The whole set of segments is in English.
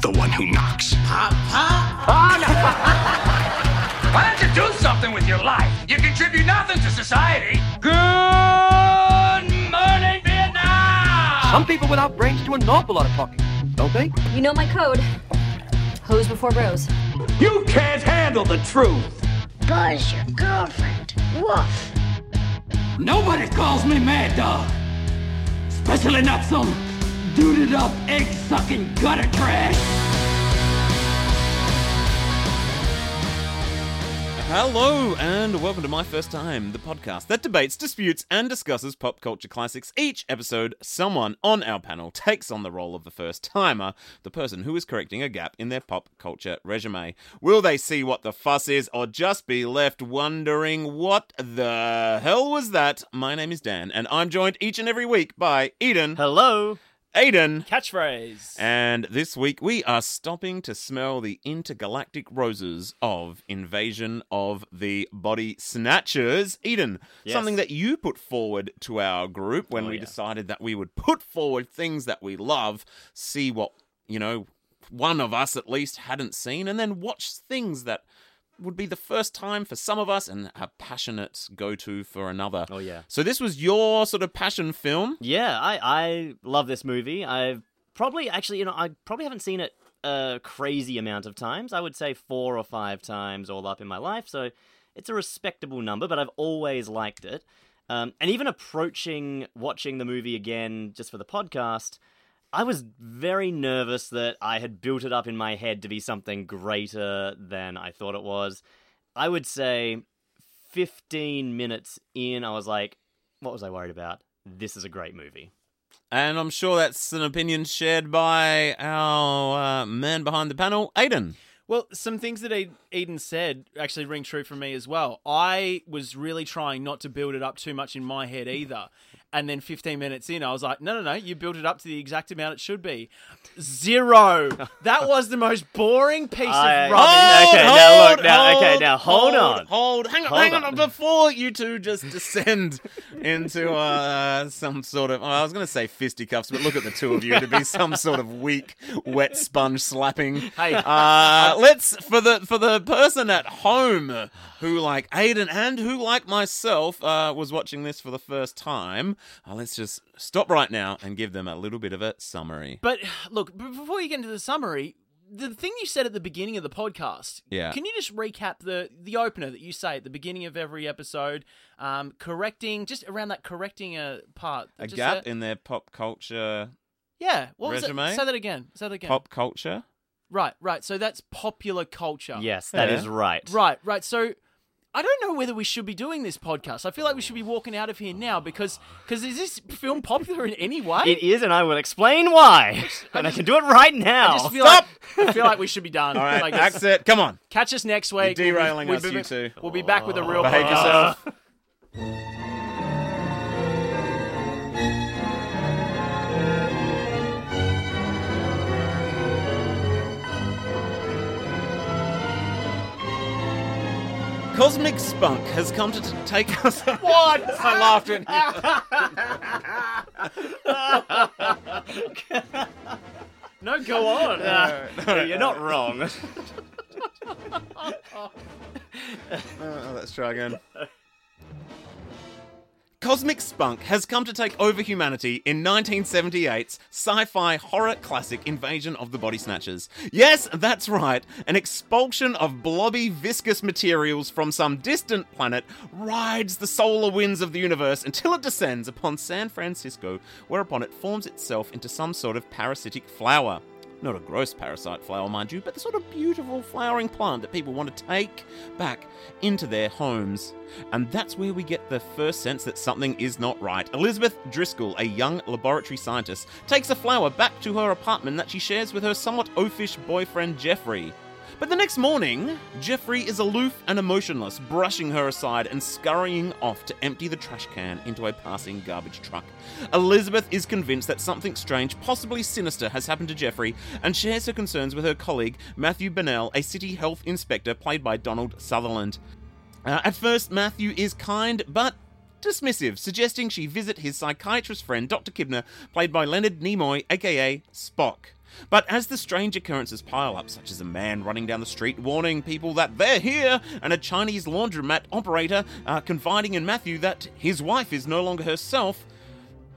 the one who knocks. Why don't you do something with your life? You contribute nothing to society. Good morning, Vietnam! Some people without brains do an awful lot of talking, don't they? You know my code. Hose before bros. You can't handle the truth. Buzz, your girlfriend. Woof. Nobody calls me Mad Dog. Especially not some duded up, egg sucking gutter trash. Hello, and welcome to My First Time, the podcast that debates, disputes, and discusses pop culture classics. Each episode, someone on our panel takes on the role of the first timer, the person who is correcting a gap in their pop culture resume. Will they see what the fuss is, or just be left wondering what the hell was that? My name is Dan, and I'm joined each and every week by Eden, Hello. Aiden, Catchphrase. and this week we are stopping to smell the intergalactic roses of Invasion of the Body Snatchers. Eden, Yes. something that you put forward to our group when Oh, we yeah. decided that we would put forward things that we love, see what, you know, one of us at least hadn't seen, and then watch things that would be the first time for some of us and a passionate go to for another. Oh, yeah. So this was your sort of passion film. Yeah, I, I love this movie. I've probably, actually, you know, I probably haven't seen it a crazy amount of times. I would say four or five times all up in my life. So it's a respectable number, but I've always liked it. Um, and even approaching watching the movie again just for the podcast, I was very nervous that I had built it up in my head to be something greater than I thought it was. I would say 15 minutes in, I was like, what was I worried about? This is a great movie. And I'm sure that's an opinion shared by our uh, man behind the panel, Aiden. Well, some things that Ed- Eden said actually ring true for me as well. I was really trying not to build it up too much in my head either. And then 15 minutes in, I was like, no, no, no, you built it up to the exact amount it should be. Zero. that was the most boring piece I- of rubbish. Oh, okay, now look, now- okay, now hold on. Hold, hang on, Hold hang on. on. Before you two just descend into uh, some sort of, I was going to say fisticuffs, but look at the two of you. It'd be some sort of weak, wet sponge slapping. Hey. Uh, let's for the for the person at home who like Aiden and who like myself uh, was watching this for the first time. Uh, let's just stop right now and give them a little bit of a summary. But look, before you get into the summary, the thing you said at the beginning of the podcast, Yeah. can you just recap the the opener that you say at the beginning of every episode, um, correcting just around that correcting uh, part, A gap that- in their pop culture. yeah. What was it? resume? Say that again. Say that again. Pop culture. Right, right. So that's popular culture. Yes, that is Yeah. right. Right, right. So I don't know whether we should be doing this podcast. I feel like we should be walking out of here now because because is this film popular in any way? It is, and I will explain why. and I can do it right now. I just feel like I feel like we should be done. All right, Like, it's- exit. Come on. catch us next week. You're derailing We'll us, be- you two. We'll be back with a real Behave podcast. yourself. Cosmic Spunk has come to t- take us. what? I laughed when. No, go on. Yeah, you're not wrong. Oh, let's try again. Cosmic Spunk has come to take over humanity in 1978's sci fi horror classic Invasion of the Body Snatchers. Yes, that's right, an expulsion of blobby, viscous materials from some distant planet rides the solar winds of the universe until it descends upon San Francisco, whereupon it forms itself into some sort of parasitic flower. Not a gross parasite flower, mind you, but the sort of beautiful flowering plant that people want to take back into their homes. And that's where we get the first sense that something is not right. Elizabeth Driscoll, a young laboratory scientist, takes a flower back to her apartment that she shares with her somewhat oafish boyfriend Jeffrey. But the next morning, Jeffrey is aloof and emotionless, brushing her aside and scurrying off to empty the trash can into a passing garbage truck. Elizabeth is convinced that something strange, possibly sinister, has happened to Jeffrey and shares her concerns with her colleague, Matthew Bennell, a city health inspector played by Donald Sutherland. Uh, at first, Matthew is kind, but dismissive, suggesting she visit his psychiatrist friend, Dr. Kibner, played by Leonard Nimoy, aka Spock. But as the strange occurrences pile up, such as a man running down the street warning people that they're here, and a Chinese laundromat operator uh, confiding in Matthew that his wife is no longer herself,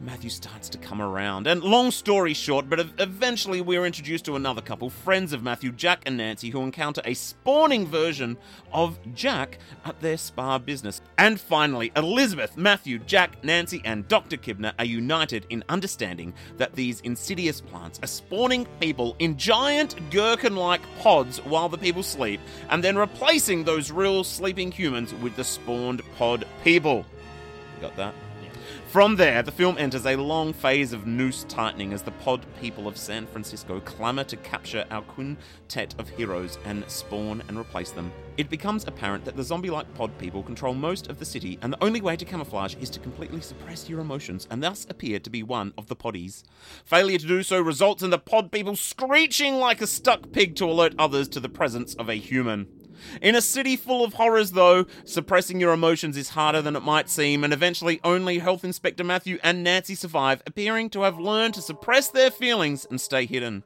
Matthew starts to come around. And long story short, but eventually we're introduced to another couple, friends of Matthew, Jack and Nancy, who encounter a spawning version of Jack at their spa business. And finally, Elizabeth, Matthew, Jack, Nancy, and Dr. Kibner are united in understanding that these insidious plants are spawning people in giant gherkin like pods while the people sleep, and then replacing those real sleeping humans with the spawned pod people. Got that? From there, the film enters a long phase of noose tightening as the pod people of San Francisco clamor to capture our quintet of heroes and spawn and replace them. It becomes apparent that the zombie like pod people control most of the city, and the only way to camouflage is to completely suppress your emotions and thus appear to be one of the poddies. Failure to do so results in the pod people screeching like a stuck pig to alert others to the presence of a human. In a city full of horrors, though, suppressing your emotions is harder than it might seem, and eventually only Health Inspector Matthew and Nancy survive, appearing to have learned to suppress their feelings and stay hidden.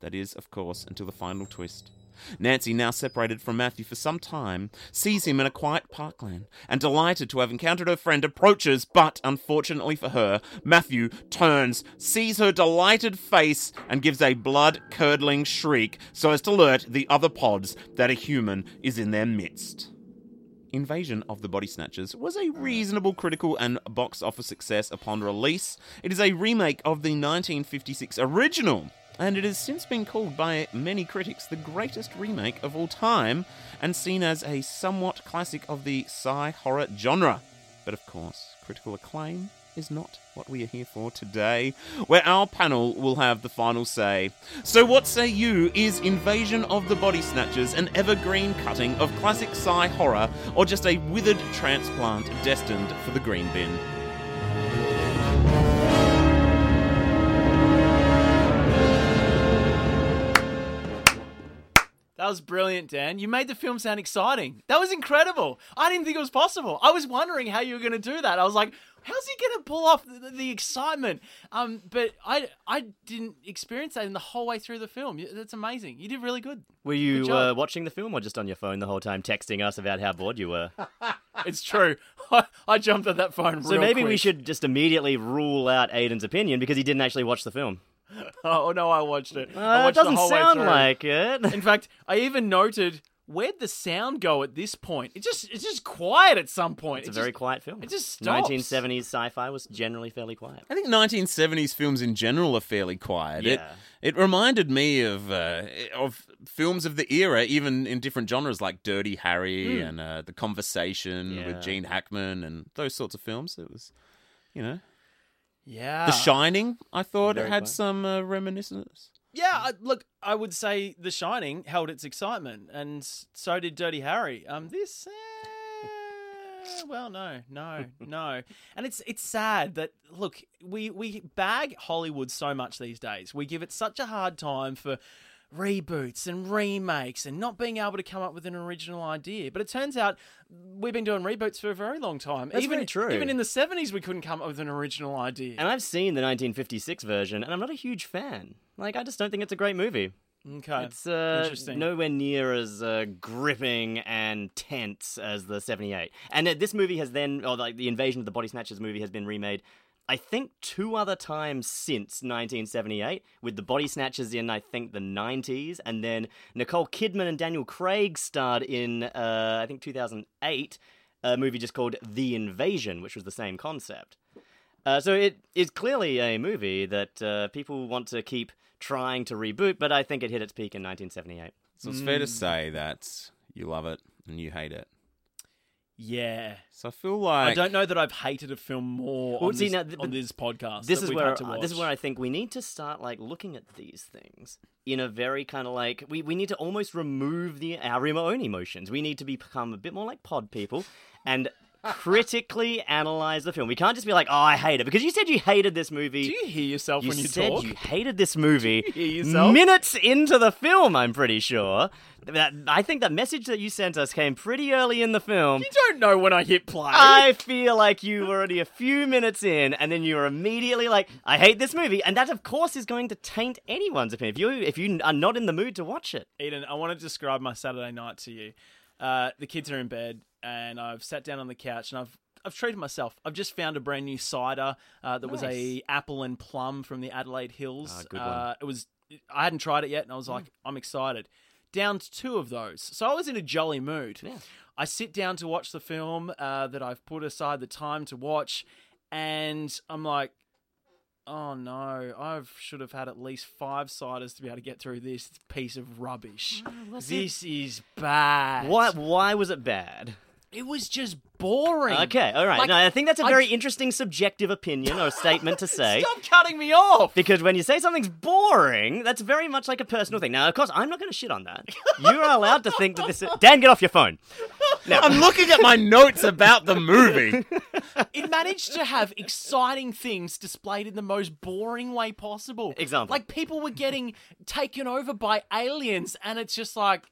That is, of course, until the final twist. Nancy, now separated from Matthew for some time, sees him in a quiet parkland, and delighted to have encountered her friend, approaches, but unfortunately for her, Matthew turns, sees her delighted face, and gives a blood curdling shriek so as to alert the other pods that a human is in their midst. Invasion of the Body Snatchers was a reasonable critical and box office success upon release. It is a remake of the 1956 original, and it has since been called by many critics the greatest remake of all time and seen as a somewhat classic of the sci horror genre. But of course, critical acclaim is not what we are here for today, where our panel will have the final say. So, what say you? Is Invasion of the Body Snatchers an evergreen cutting of classic sci horror, or just a withered transplant destined for the green bin? That was brilliant, Dan. You made the film sound exciting. That was incredible. I didn't think it was possible. I was wondering how you were going to do that. I was like, how's he going to pull off the, the excitement? Um, but I I didn't experience that in the whole way through the film. That's amazing. You did really good. Were you Good uh, watching the film or just on your phone the whole time, texting us about how bored you were? It's true. I, I jumped at that phone. so real maybe we should just immediately rule out Aiden's opinion because he didn't actually watch the film. Oh no, I watched it. Uh, it watched the doesn't whole sound through. like it. In fact, I even noted where'd the sound go at this point. It just it's just quiet at some point. It's a It very quiet film. it just stops. 1970s sci-fi was generally fairly quiet. I think 1970s films in general are fairly quiet. It, Yeah. it reminded me of uh, of films of the era, even in different genres like Dirty Harry and uh, The Conversation Yeah. with Gene Hackman and those sorts of films. It was, you know, Yeah. The Shining. I thought it had some uh, reminiscence. Yeah, I, look, I would say The Shining held its excitement, and so did Dirty Harry. Um, this, eh, well, no, no, no, and it's it's sad that look, we we bag Hollywood so much these days. We give it such a hard time for reboots and remakes and not being able to come up with an original idea. But it turns out we've been doing reboots for a very long time. That's even very true. even in the seventies, we couldn't come up with an original idea. And I've seen the 1956 version, and I'm not a huge fan. Like, I just don't think it's a great movie. okay, It's uh, Interesting. nowhere near as uh, gripping and tense as the 78. And uh, this movie has then, or like the Invasion of the Body Snatchers movie has been remade, I think, two other times since 1978, with the Body Snatchers in, I think, the 90s. And then Nicole Kidman and Daniel Craig starred in, uh, I think, 2008, a movie just called The Invasion, which was the same concept. Uh, so it is clearly a movie that uh, people want to keep trying to reboot, but I think it hit its peak in 1978. So it's fair to say that you love it and you hate it. Yeah. So I feel like I don't know that I've hated a film more Well, on, see, this, now, th- on this podcast. This that is we've where had to uh, this is where I think we need to start like looking at these things in a very kind of like we, we need to almost remove the our own emotions. We need to become a bit more like pod people and critically analyze the film. We can't just be like, "Oh, I hate it," because you said you hated this movie. Do you hear yourself You when you said talk? you hated this movie hear yourself? minutes into the film. I'm pretty sure. That I think that message that you sent us came pretty early in the film. You don't know when I hit play. I feel like you were already a few minutes in, and then you were immediately like, "I hate this movie," and that, of course, is going to taint anyone's opinion. If you if you are not in the mood to watch it, Eden, I want to describe my Saturday night to you. Uh, the kids are in bed, and I've sat down on the couch, and I've I've treated myself. I've just found a brand new cider uh, that was a apple and plum from the Adelaide Hills. Ah, good one. Uh, it was I hadn't tried it yet, and I was like, I'm excited. Down to two of those, so I was in a jolly mood. Yeah. I sit down to watch the film uh, that I've put aside the time to watch, and I'm like, oh no, I should have had at least five ciders to be able to get through this piece of rubbish. this is bad. why why was it bad? It was just boring. Okay, all right. Like, no, I think that's a very interesting subjective opinion or statement to say. Stop cutting me off. Because when you say something's boring, that's very much like a personal thing. Now, of course, I'm not going to shit on that. You are allowed to think that this is... Dan, get off your phone. Now, I'm looking at my notes about the movie. It managed to have exciting things displayed in the most boring way possible. Example. Like people were getting taken over by aliens, and it's just like.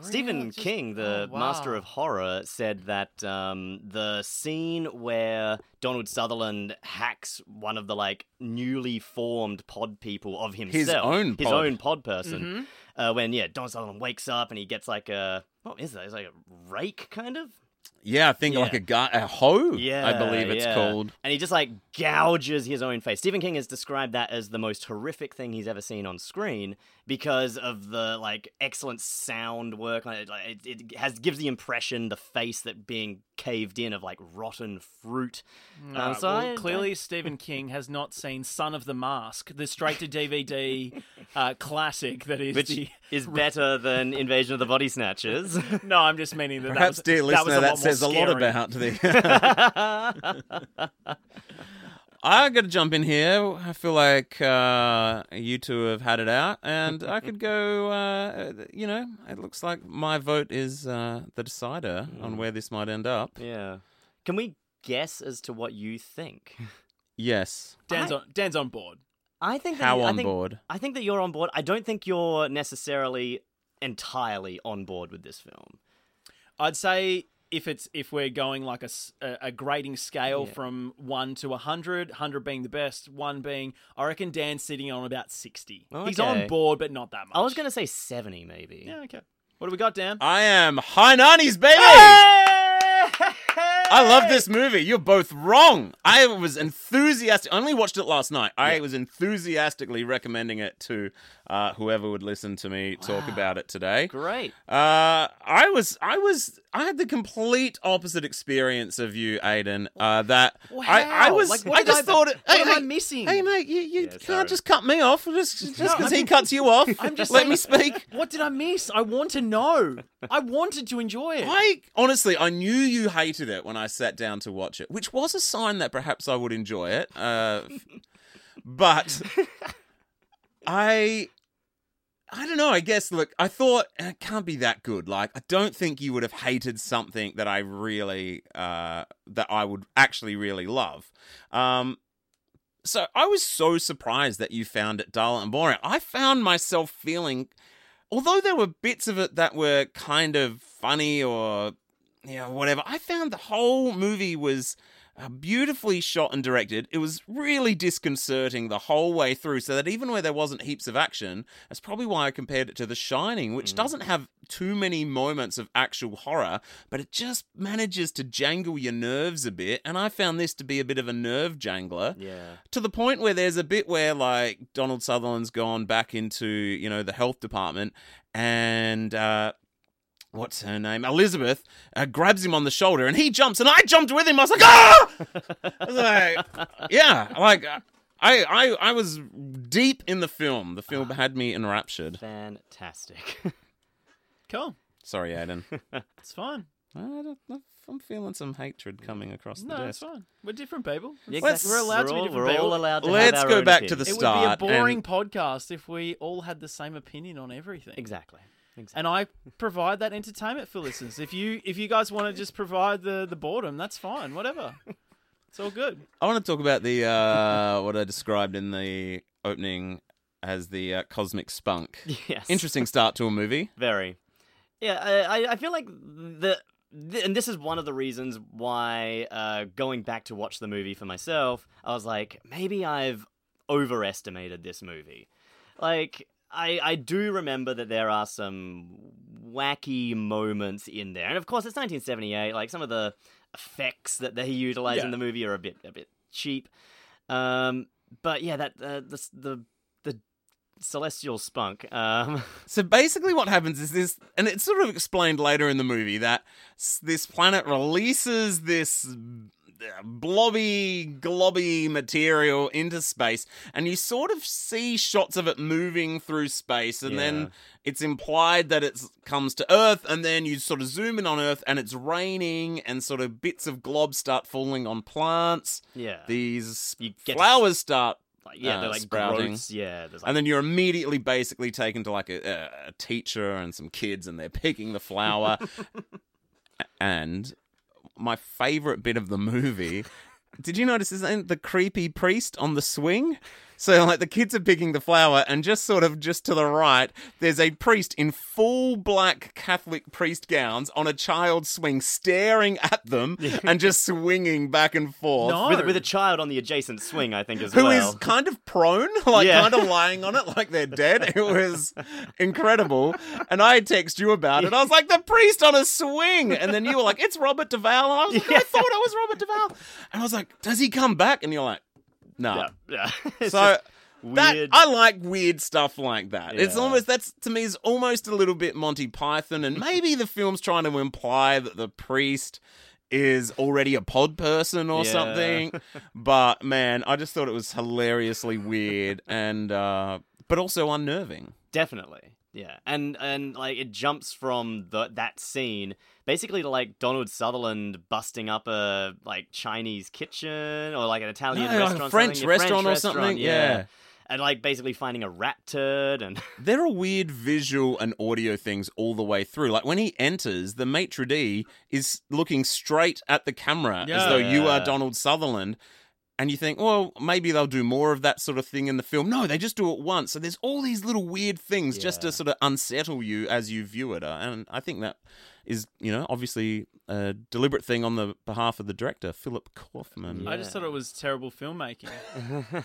Stephen Just- King, the oh, wow. master of horror, said that um, the scene where Donald Sutherland hacks one of the like newly formed pod people of himself, his own his own pod person, uh, when yeah, Donald Sutherland wakes up and he gets like a what is that? It's like a rake kind of. Yeah, I think like a guy, a hoe. Yeah, I believe it's yeah. called. And he just like gouges his own face. Stephen King has described that as the most horrific thing he's ever seen on screen because of the like excellent sound work. Like, it- like, it, it has gives the impression the face that being caved in of like rotten fruit. Um, so well, I- clearly, Stephen King has not seen Son of the Mask, the straight to DVD uh, classic that is which the. is better than Invasion of the Body Snatchers. No, I'm just meaning that. Perhaps, that was, dear that was listener, a that, lot more says a lot about the. I got to jump in here. I feel like uh, you two have had it out, and I could go. Uh, you know, it looks like my vote is uh, the decider on where this might end up. yeah. Can we guess as to what you think? Yes. Dan's I- on, Dan's on board. I think that How you- I on think- board? I think that you're on board. I don't think you're necessarily entirely on board with this film. I'd say if it's if we're going like a, a grading scale Yeah. from one to a hundred, hundred being the best, one being I reckon Dan's sitting on about sixty. He's on board, but not that much. I was going to say 70 maybe. Yeah, okay. What do we got, Dan? I am high nineties, baby. I love this movie. You're both wrong. I was enthusiastic. I only watched it last night. I was enthusiastically recommending it to uh, whoever would listen to me talk about it today. Great. Uh, I was, I was, I had the complete opposite experience of you, Aiden. Uh, that Well, I, I was, Like, what I just I- thought it. what hey, am I missing? Hey, mate, you, you sorry. can't just cut me off just just because I'm- he cuts you off. I'm just let saying- me speak. What did I miss? I want to know. I wanted to enjoy it. I honestly, I knew you hated it when I sat down to watch it, which was a sign that perhaps I would enjoy it. Uh, but I, I don't know. I guess look, I thought it can't be that good. Like, I don't think you would have hated something that I really, uh, that I would actually really love. Um, so I was so surprised that you found it dull and boring. I found myself feeling, although there were bits of it that were kind of funny or you know whatever, I found the whole movie was uh, beautifully shot and directed. It was really disconcerting the whole way through, so that even where there wasn't heaps of action, that's probably why I compared it to The Shining, which doesn't have too many moments of actual horror, but it just manages to jangle your nerves a bit. And I found this to be a bit of a nerve jangler Yeah. to the point where there's a bit where like Donald Sutherland's gone back into you know the health department and uh what's her name Elizabeth uh, grabs him on the shoulder and he jumps and I jumped with him I was like ah I was like yeah like uh, I I I was deep in the film the film had me enraptured Fantastic. Cool. sorry Aiden It's fine. I don't, I'm feeling some hatred coming across the No, it's fine. We're different people. Yeah, exactly. we're allowed to We're be all- different We're people. all allowed to Let's have go own back to opinions. the It would be a boring and- podcast if we all had the same opinion on everything. Exactly. And I provide that entertainment for listeners. If you if you guys want to just provide the the boredom, that's fine. Whatever. It's all good. I want to talk about the uh, what I described in the opening as the uh, cosmic spunk. Yes. Interesting start to a movie. Very. Yeah, I, I- I feel like the, and this is one of the reasons why uh, going back to watch the movie for myself, I was like, maybe I've overestimated this movie. Like, I, I do remember that there are some wacky moments in there, and of course it's 1978. Like some of the effects that they utilize in the movie are a bit a bit cheap. Um, but yeah, that uh, the the the celestial spunk. Um, So basically, what happens is this, and it's sort of explained later in the movie that this planet releases this blobby, globby material into space, and you sort of see shots of it moving through space, and Yeah. then it's implied that it comes to Earth, and then you sort of zoom in on Earth, and it's raining, and sort of bits of glob start falling on plants. yeah, These You get to flowers start like, yeah, uh, they're like sprouting. growths. Yeah, like and then you're immediately basically taken to like a- a teacher and some kids, and they're picking the flower. and my favorite bit of the movie. Did you notice isn't the creepy priest on the swing? So like the kids are picking the flower, and just sort of just to the right, there's a priest in full black Catholic priest gowns on a child swing, staring at them and just swinging back and forth. No. with, with a child on the adjacent swing, I think as well. Who is kind of prone, like Yeah. kind of lying on it, like they're dead. It was incredible. And I text you about it. I was like, the priest on a swing. And then you were like, it's Robert Duvall. And I was like, I thought it was Robert Duvall. And I was like, does he come back? And you're like, no. yeah, yeah. So that. I like weird stuff like that. It's almost that's to me is almost a little bit Monty Python, and maybe the film's trying to imply that the priest is already a pod person or Yeah. something. But man, I just thought it was hilariously weird and uh but also unnerving. Definitely. Yeah. And and like it jumps from the that scene basically to like Donald Sutherland busting up a like Chinese kitchen or like an Italian No, like a restaurant French something. restaurant or something, yeah. And like basically finding a rat turd and There are weird visual and audio things all the way through. Like when he enters, the maitre d is looking straight at the camera as Yeah. though you are Donald Sutherland. And you think, well, maybe they'll do more of that sort of thing in the film. No, they just do it once. So there's all these little weird things just to sort of unsettle you as you view it. Uh, And I think that is, you know, obviously a deliberate thing on the behalf of the director, Philip Kaufman. I just thought it was terrible filmmaking.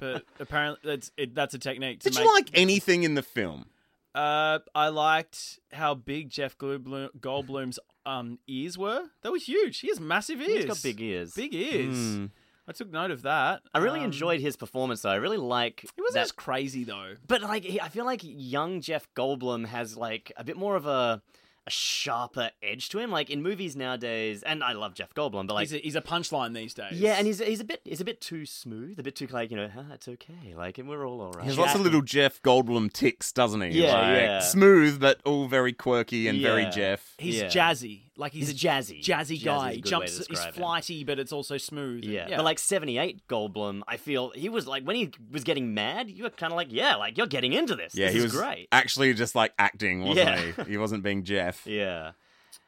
but apparently that's it, that's a technique to Did make. you like anything in the film? Uh, I liked how big Jeff Goldblum's um ears were. They were huge. He has massive ears. he's got big ears. Big ears. Hmm. I took note of that. I really Um, enjoyed his performance though. I really like It wasn't that as crazy though. But like, he, I feel like young Jeff Goldblum has like a bit more of a a sharper edge to him. Like in movies nowadays, and I love Jeff Goldblum, but like. he's a, he's a punchline these days. yeah, and he's he's a bit he's a bit too smooth, a bit too like you know, ah, it's okay, like and we're all alright. He has lots of little Jeff Goldblum tics, doesn't he? Yeah, Like, yeah. Smooth, but all very quirky and very Jeff. he's yeah. jazzy. Like he's, He's a jazzy. jazzy Jazzy guy. is a He good way jumps. to He's describe him. flighty, but it's also smooth. and- Yeah, but like '78 Goldblum, I feel he was like when he was getting mad, you were kind of like, yeah, like you're getting into this. Yeah, this he is was great. actually just like acting, wasn't Yeah. he? He wasn't being Jeff. Yeah,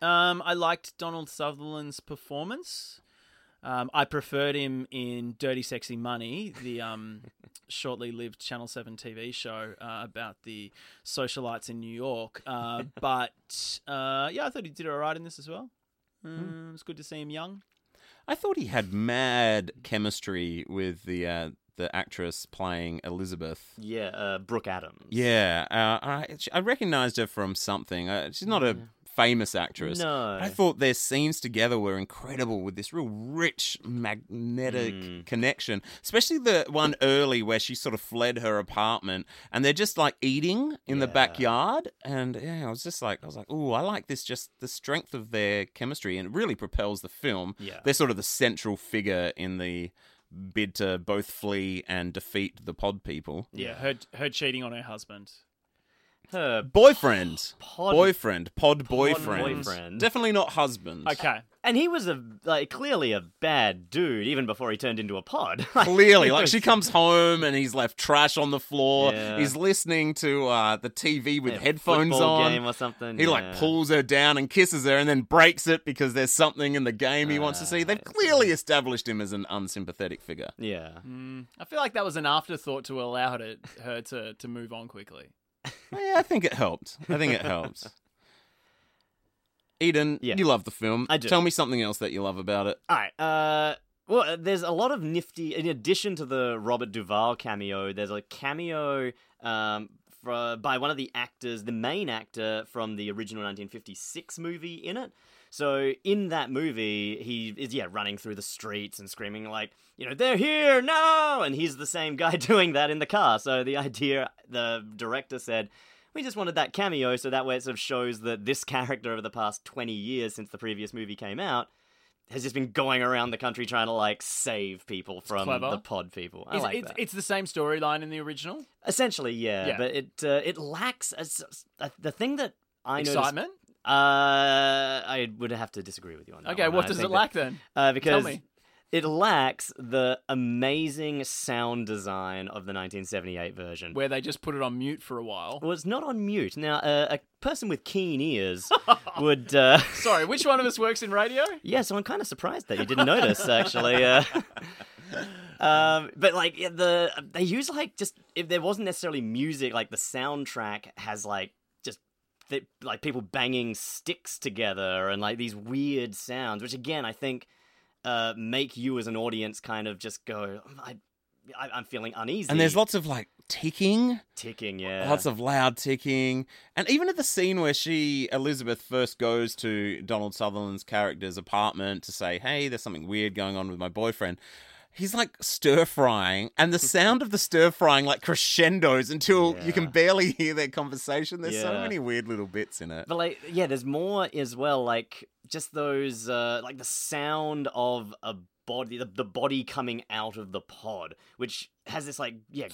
Um, I liked Donald Sutherland's performance. Um, I preferred him in Dirty Sexy Money, the um, shortly lived Channel 7 TV show uh, about the socialites in New York. Uh, but uh, yeah, I thought he did all right in this as well. Um, It's good to see him young. I thought he had mad chemistry with the uh, the actress playing Elizabeth. yeah. Uh, Brooke Adams. Yeah, uh, I I recognized her from something. Uh, she's not a famous actress. No. I thought their scenes together were incredible with this real rich magnetic Mm. connection, especially the one early where she sort of fled her apartment and they're just like eating in the backyard. And yeah, I was just like, I was like, oh, I like this, just the strength of their chemistry, and it really propels the film. Yeah. They're sort of the central figure in the bid to both flee and defeat the pod people. Yeah, her her cheating on her husband. Her Boyfriend. pod boyfriend. Pod boyfriend. boyfriend. Definitely not husband. Okay. And he was a like clearly a bad dude even before he turned into a pod. Clearly, like was- she comes home and he's left trash on the floor. Yeah. He's listening to uh, the TV with Yeah, headphones on. game or something. He like pulls her down and kisses her and then breaks it because there's something in the game he wants to see. They've Ah, clearly established him as an unsympathetic figure. Yeah. I feel like that was an afterthought to allow her to, her to, to move on quickly. Yeah, I think it helped. I think it helped. Eden, Yeah. you love the film. I do. Tell me something else that you love about it. All right. Uh, well, there's a lot of nifty. In addition to the Robert Duvall cameo, there's a cameo um, for, by one of the actors, the main actor from the original 1956 movie in it. So in that movie, he is yeah running through the streets and screaming like, you know, they're here, no! And he's the same guy doing that in the car. So the idea, the director said. We just wanted that cameo so that way it sort of shows that this character over the past 20 years since the previous movie came out has just been going around the country trying to like save people from clever. the pod people. I It's, like it's, it's the same storyline in the original. Essentially, yeah, Yeah. but it uh, it lacks a s- uh, the thing that I Excitement. Uh, I would have to disagree with you on that. Okay, one. what I does it that- lack then? Uh, because me. it lacks the amazing sound design of the 1978 version. Where they just put it on mute for a while. well, it's not on mute. Now, uh, a person with keen ears would. Uh, Sorry, which one of us works in radio? Yeah, so I'm kind of surprised that you didn't notice actually. Uh, um, but like the they use like just if there wasn't necessarily music, like the soundtrack has like just th- like people banging sticks together and like these weird sounds, which again I think uh, make you as an audience kind of just go, I, I I'm feeling uneasy. And there's lots of like ticking, ticking, yeah, lots of loud ticking. And even at the scene where she, Elizabeth, first goes to Donald Sutherland's character's apartment to say, hey, there's something weird going on with my boyfriend. He's like stir frying, and the sound of the stir frying like crescendos until you can barely hear their conversation. There's so many weird little bits in it. But like, yeah, there's more as well. Like just those, uh, like the sound of a body, the, the body coming out of the pod, which has this like, yeah,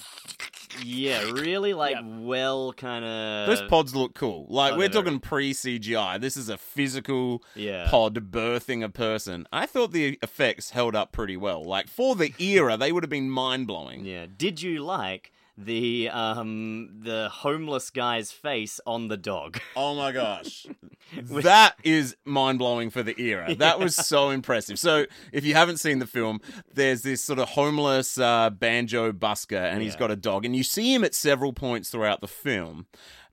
yeah, really like Yeah. well kind of. Those pods look cool. Like Oh, we're they're very- talking pre CGI. This is a physical Yeah. pod birthing a person. I thought the effects held up pretty well. Like for the era, they would have been mind blowing. Yeah. Did you like the um the homeless guy's face on the dog? Oh my gosh. that is mind blowing for the era. That was so impressive. So, if you haven't seen the film, there's this sort of homeless uh, banjo busker, and he's got a dog, and you see him at several points throughout the film.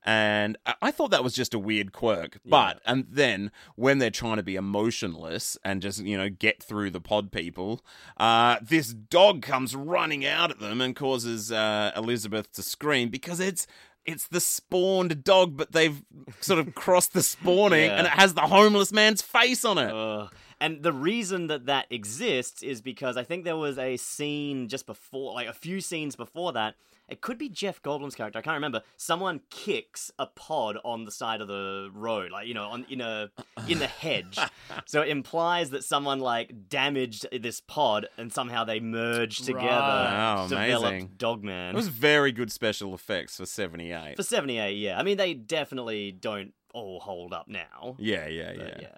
And I- thought that was just a weird quirk. But, and then when they're trying to be emotionless and just, you know, get through the pod people, uh, this dog comes running out at them and causes uh, Elizabeth to scream because it's. It's the spawned dog, but they've sort of crossed the spawning, Yeah. and it has the homeless man's face on it. And the reason that that exists is because I think there was a scene just before, like a few scenes before that. It could be Jeff Goldblum's character. I can't remember. Someone kicks a pod on the side of the road, like you know, on in a in the hedge. so it implies that someone like damaged this pod, and somehow they merged together. Wow, to develop amazing. Dogman. It was very good special effects for 78. For 78, yeah. I mean, they definitely don't all hold up now. Yeah, yeah, yeah. yeah.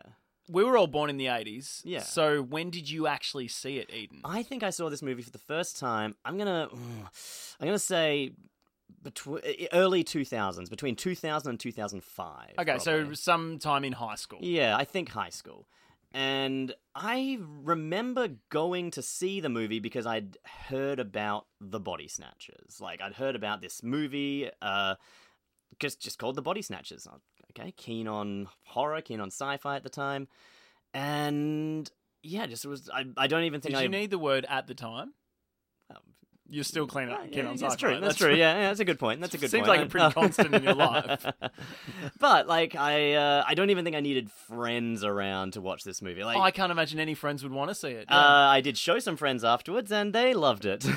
We were all born in the 80s. Yeah. So when did you actually see it, Eden? I think I saw this movie for the first time. I'm gonna, I'm gonna say, between early 2000s, between 2000 and 2005. Okay, so sometime in high school. yeah, I think high school. And I remember going to see the movie because I'd heard about the Body Snatchers. Like I'd heard about this movie, uh, just just called the Body Snatchers. Okay, keen on horror, keen on sci-fi at the time, and yeah, just it was. I, I don't even think Did I you need the word at the time? Um, You're still clean. Yeah, keen on that's sci-fi. true. That's, true. Yeah, yeah, that's a good point. That's a good point. Seems point. like a pretty constant in your life. but like, I uh, I don't even think I needed friends around to watch this movie. Like, Oh, I can't imagine any friends would want to see it. uh, I did show some friends afterwards, and they loved it.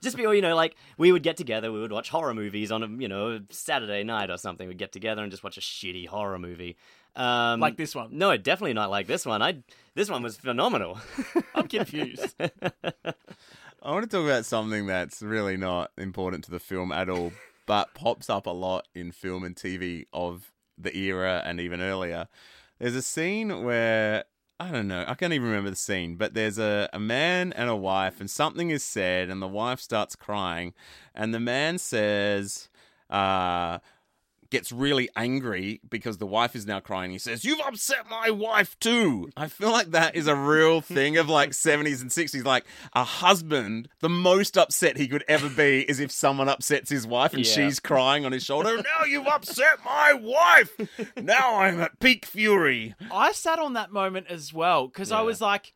Just be, you know, like we would get together, we would watch horror movies on a, you know, Saturday night or something. We'd get together and just watch a shitty horror movie. Um, Like this one. No, definitely not like this one. I this one was phenomenal. I'm confused. I want to talk about something that's really not important to the film at all. but pops up a lot in film and TV of the era and even earlier. There's a scene where I don't know, I can't even remember the scene, but there's a, a man and a wife, and something is said, and the wife starts crying, and the man says, uh, gets really angry because the wife is now crying. He says, You've upset my wife too. I feel like that is a real thing of like 70s and 60s. Like a husband, the most upset he could ever be is if someone upsets his wife and Yeah. she's crying on his shoulder. Now you've upset my wife. Now I'm at peak fury. I sat on that moment as well because I was like,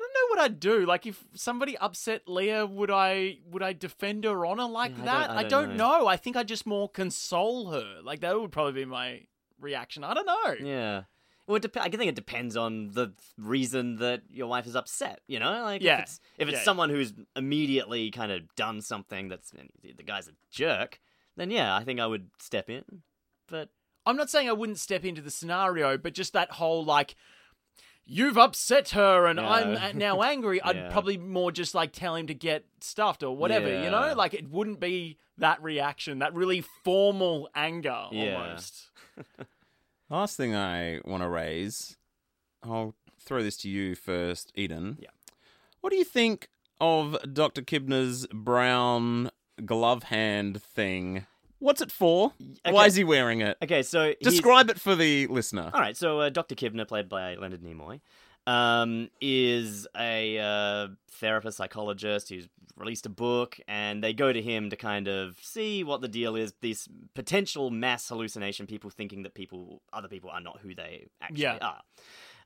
I don't know what I'd do. Like, if somebody upset Leah, would I would I defend her honor like Yeah, I that? don't- I I don't don't, know. know. I think I'd just more console her. Like that would probably be my reaction. I don't know. Yeah. Well, it dep- I think it depends on the reason that your wife is upset. You know, like Yeah. if it's if it's Yeah. someone who's immediately kind of done something that's the guy's a jerk, then yeah, I think I would step in. But I'm not saying I wouldn't step into the scenario, but just that whole like. You've upset her, and I'm now angry. I'd Yeah. probably more just like tell him to get stuffed or whatever, you know. Like it wouldn't be that reaction, that really formal anger Yeah. almost. Last thing I want to raise, I'll throw this to you first, Eden. Yeah. What do you think of Dr. Kibner's brown glove hand thing? What's it for? Why is he wearing it? okay, so he's- Describe it for the listener. All right, so uh, Dr. Kibner, played by Leonard Nimoy, um, is a uh, therapist, psychologist who's released a book, and they go to him to kind of see what the deal is. This potential mass hallucination, people thinking that people, other people, are not who they actually Yeah. are.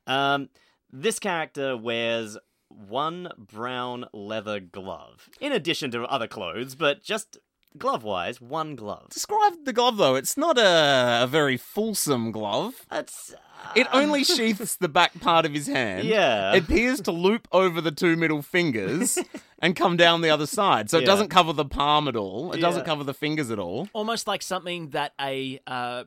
Um, this character wears one brown leather glove, in addition to other clothes, but just glove-wise, one glove. Describe the glove, though. It's not a, a very fulsome glove. That's uh, It only sheaths the back part of his hand. Yeah. It appears to loop over the two middle fingers and come down the other side. So it doesn't cover the palm at all. It doesn't cover the fingers at all. almost like something that a uh,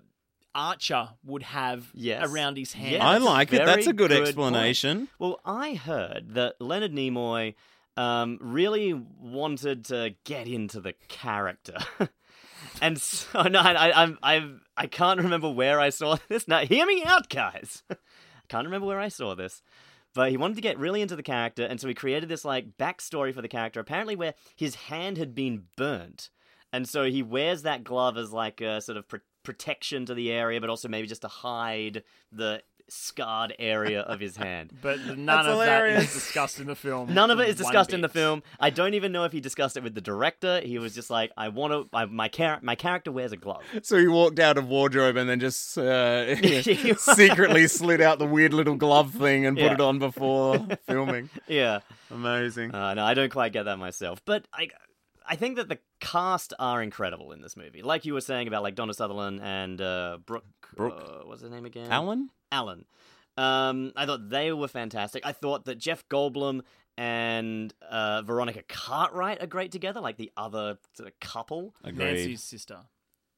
archer would have Yes. around his hand. Yeah. I that's like it. That's a good, good explanation. Well, I heard that Leonard Nimoy um, really wanted to get into the character. and so, no, I, I, I, I can't remember where I saw this. Now, hear me out, guys. I can't remember where I saw this. But he wanted to get really into the character, and so he created this like backstory for the character. Apparently, where his hand had been burnt, and so he wears that glove as like a sort of pr- protection to the area, but also maybe just to hide the scarred area of his hand. But none That's of hilarious. that is discussed in the film. None of it is one discussed in the film. I don't even know if he discussed it with the director. He was just like, "I want to. My char- my character wears a glove." So he walked out of wardrobe and then just uh, secretly slid out the weird little glove thing and put Yeah. it on before filming. Yeah, Amazing. uh, no, I don't quite get that myself, but I, I think that the cast are incredible in this movie. Like you were saying about like Donna Sutherland and uh, Brooke. Brooke. Uh, what's her name again? Alan? Alan. Um, I thought they were fantastic. I thought that Jeff Goldblum and uh, Veronica Cartwright are great together, like the other sort of couple. Agreed. Nancy's sister.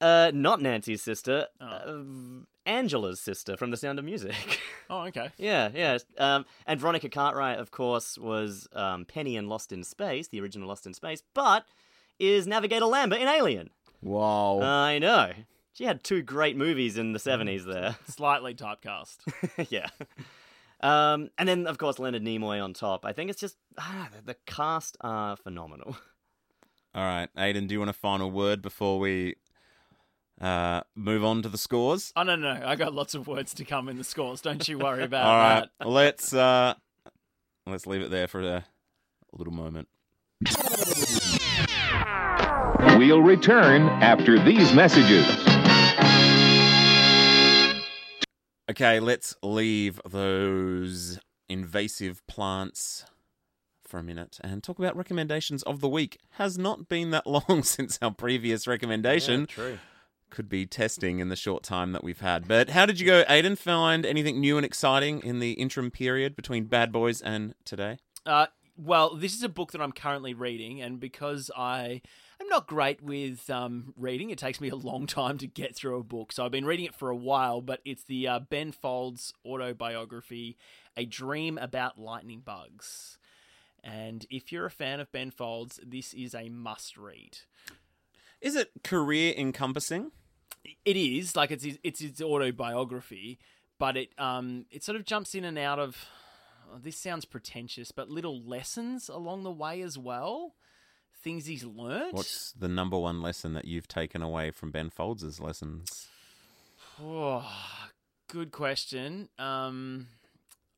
Uh, not Nancy's sister, Oh. uh, Angela's sister from The Sound of Music. Oh, okay. yeah, yeah. Um, and Veronica Cartwright, of course, was um, Penny in Lost in Space, the original Lost in Space, but is Navigator Lambert in Alien. Wow. I know. She had two great movies in the 70s there. Slightly typecast. yeah. Um, and then, of course, Leonard Nimoy on top. I think it's just, ah, the, the cast are phenomenal. All right, Aiden, do you want a final word before we uh, move on to the scores? Oh no, no, no, I got lots of words to come in the scores. Don't you worry about All right, that. let's uh, let's leave it there for a, a little moment. We'll return after these messages. Okay, let's leave those invasive plants for a minute and talk about recommendations of the week. Has not been that long since our previous recommendation. true. Could be testing in the short time that we've had. But how did you go, Aiden? Find anything new and exciting in the interim period between Bad Boys and today? Uh, well, this is a book that I'm currently reading, and because I am not great with um, reading, it takes me a long time to get through a book. So I've been reading it for a while, but it's the uh, Ben Folds autobiography, A Dream About Lightning Bugs. And if you're a fan of Ben Folds, this is a must read. Is it career encompassing? it is like it's his, it's his autobiography, but it um it sort of jumps in and out of. oh, this sounds pretentious, but little lessons along the way as well. Things he's learnt. What's the number one lesson that you've taken away from Ben Folds' lessons? Oh, good question. Um,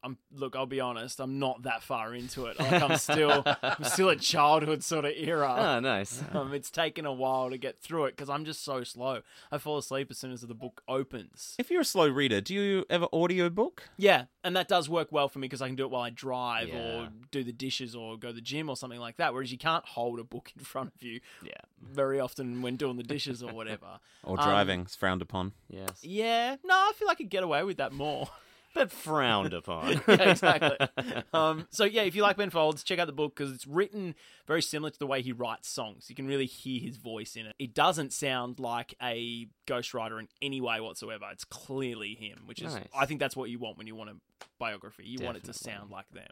I'm look. I'll be honest. I'm not that far into it. Like I'm still, I'm still a childhood sort of era. Oh, nice. Um, it's taken a while to get through it because I'm just so slow. I fall asleep as soon as the book opens. If you're a slow reader, do you ever audiobook? Yeah, and that does work well for me because I can do it while I drive Yeah. or do the dishes or go to the gym or something like that. Whereas you can't hold a book in front of you Yeah. very often when doing the dishes or whatever. Or Um, driving is frowned upon. Yes. Yeah, no, I feel like I could get away with that more. But frowned upon. yeah, exactly. Um, so yeah, if you like Ben Folds, check out the book because it's written very similar to the way he writes songs. You can really hear his voice in it. It doesn't sound like a ghostwriter in any way whatsoever. It's clearly him, which is Nice. I think that's what you want when you want a biography. You want it to sound like them.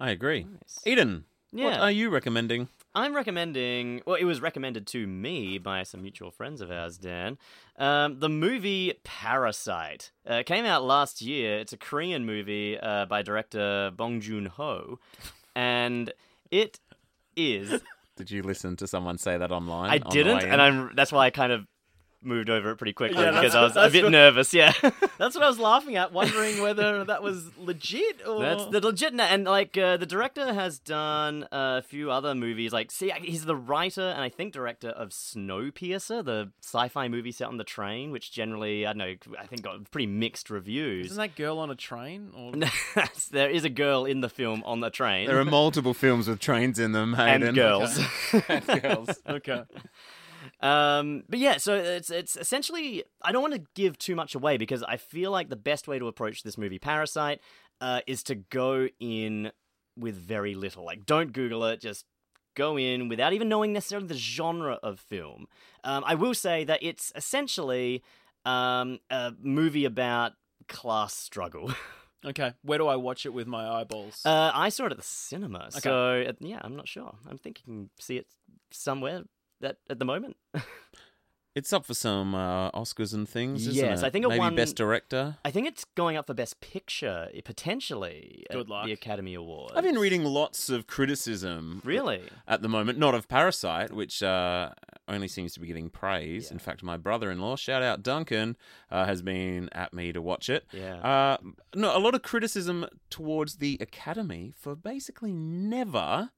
I agree. Nice. Eden, what are you recommending? I'm recommending. Well, it was recommended to me by some mutual friends of ours, Dan. Um, the movie Parasite uh, came out last year. It's a Korean movie uh, by director Bong Joon Ho, and it is. Did you listen to someone say that online? I on didn't, and I'm. That's why I kind of moved over it pretty quickly Yeah, because I was a bit what- nervous. Yeah. That's what I was laughing at, wondering whether that was legit or That's the legit, and like uh, the director has done a few other movies. Like, see, he's the writer and I think director of Snowpiercer, the sci-fi movie set on the train, which generally I don't know, I think got pretty mixed reviews. Isn't that girl on a train? Or there is a girl in the film on the train. There are multiple films with trains in them, and Hayden. girls. and girls. okay. Um, but yeah, so it's it's essentially I don't want to give too much away because I feel like the best way to approach this movie, Parasite, uh, is to go in with very little. Like, don't Google it, just go in without even knowing necessarily the genre of film. Um, I will say that it's essentially um, a movie about class struggle. Okay. Where do I watch it with my eyeballs? Uh, I saw it at the cinema, so uh, yeah, I'm not sure. I'm thinking you can see it somewhere that at the moment. It's up for some uh, Oscars and things. Isn't Yes, it? I think it maybe won- best director. I think it's going up for Best Picture, eh, potentially. Good at luck. The Academy Awards. I've been reading lots of criticism. Really? At the moment, not of Parasite, which uh, only seems to be getting praise. In fact, my brother-in-law, shout out Duncan, uh, has been at me to watch it. Yeah. Uh, no, a lot of criticism towards the Academy for basically never,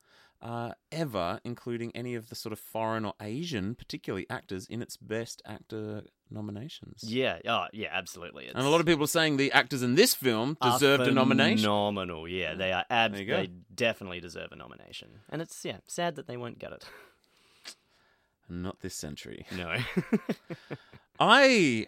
uh, ever including any of the sort of foreign or Asian, particularly actors, in its Best Actor nominations. Yeah. Oh, yeah. Absolutely. It's And a lot of people are saying the actors in this film deserved a nomination. Phenomenal. Yeah, they are. Ab- There you go. they definitely deserve a nomination, and it's yeah sad that they won't get it. Not this century. No. I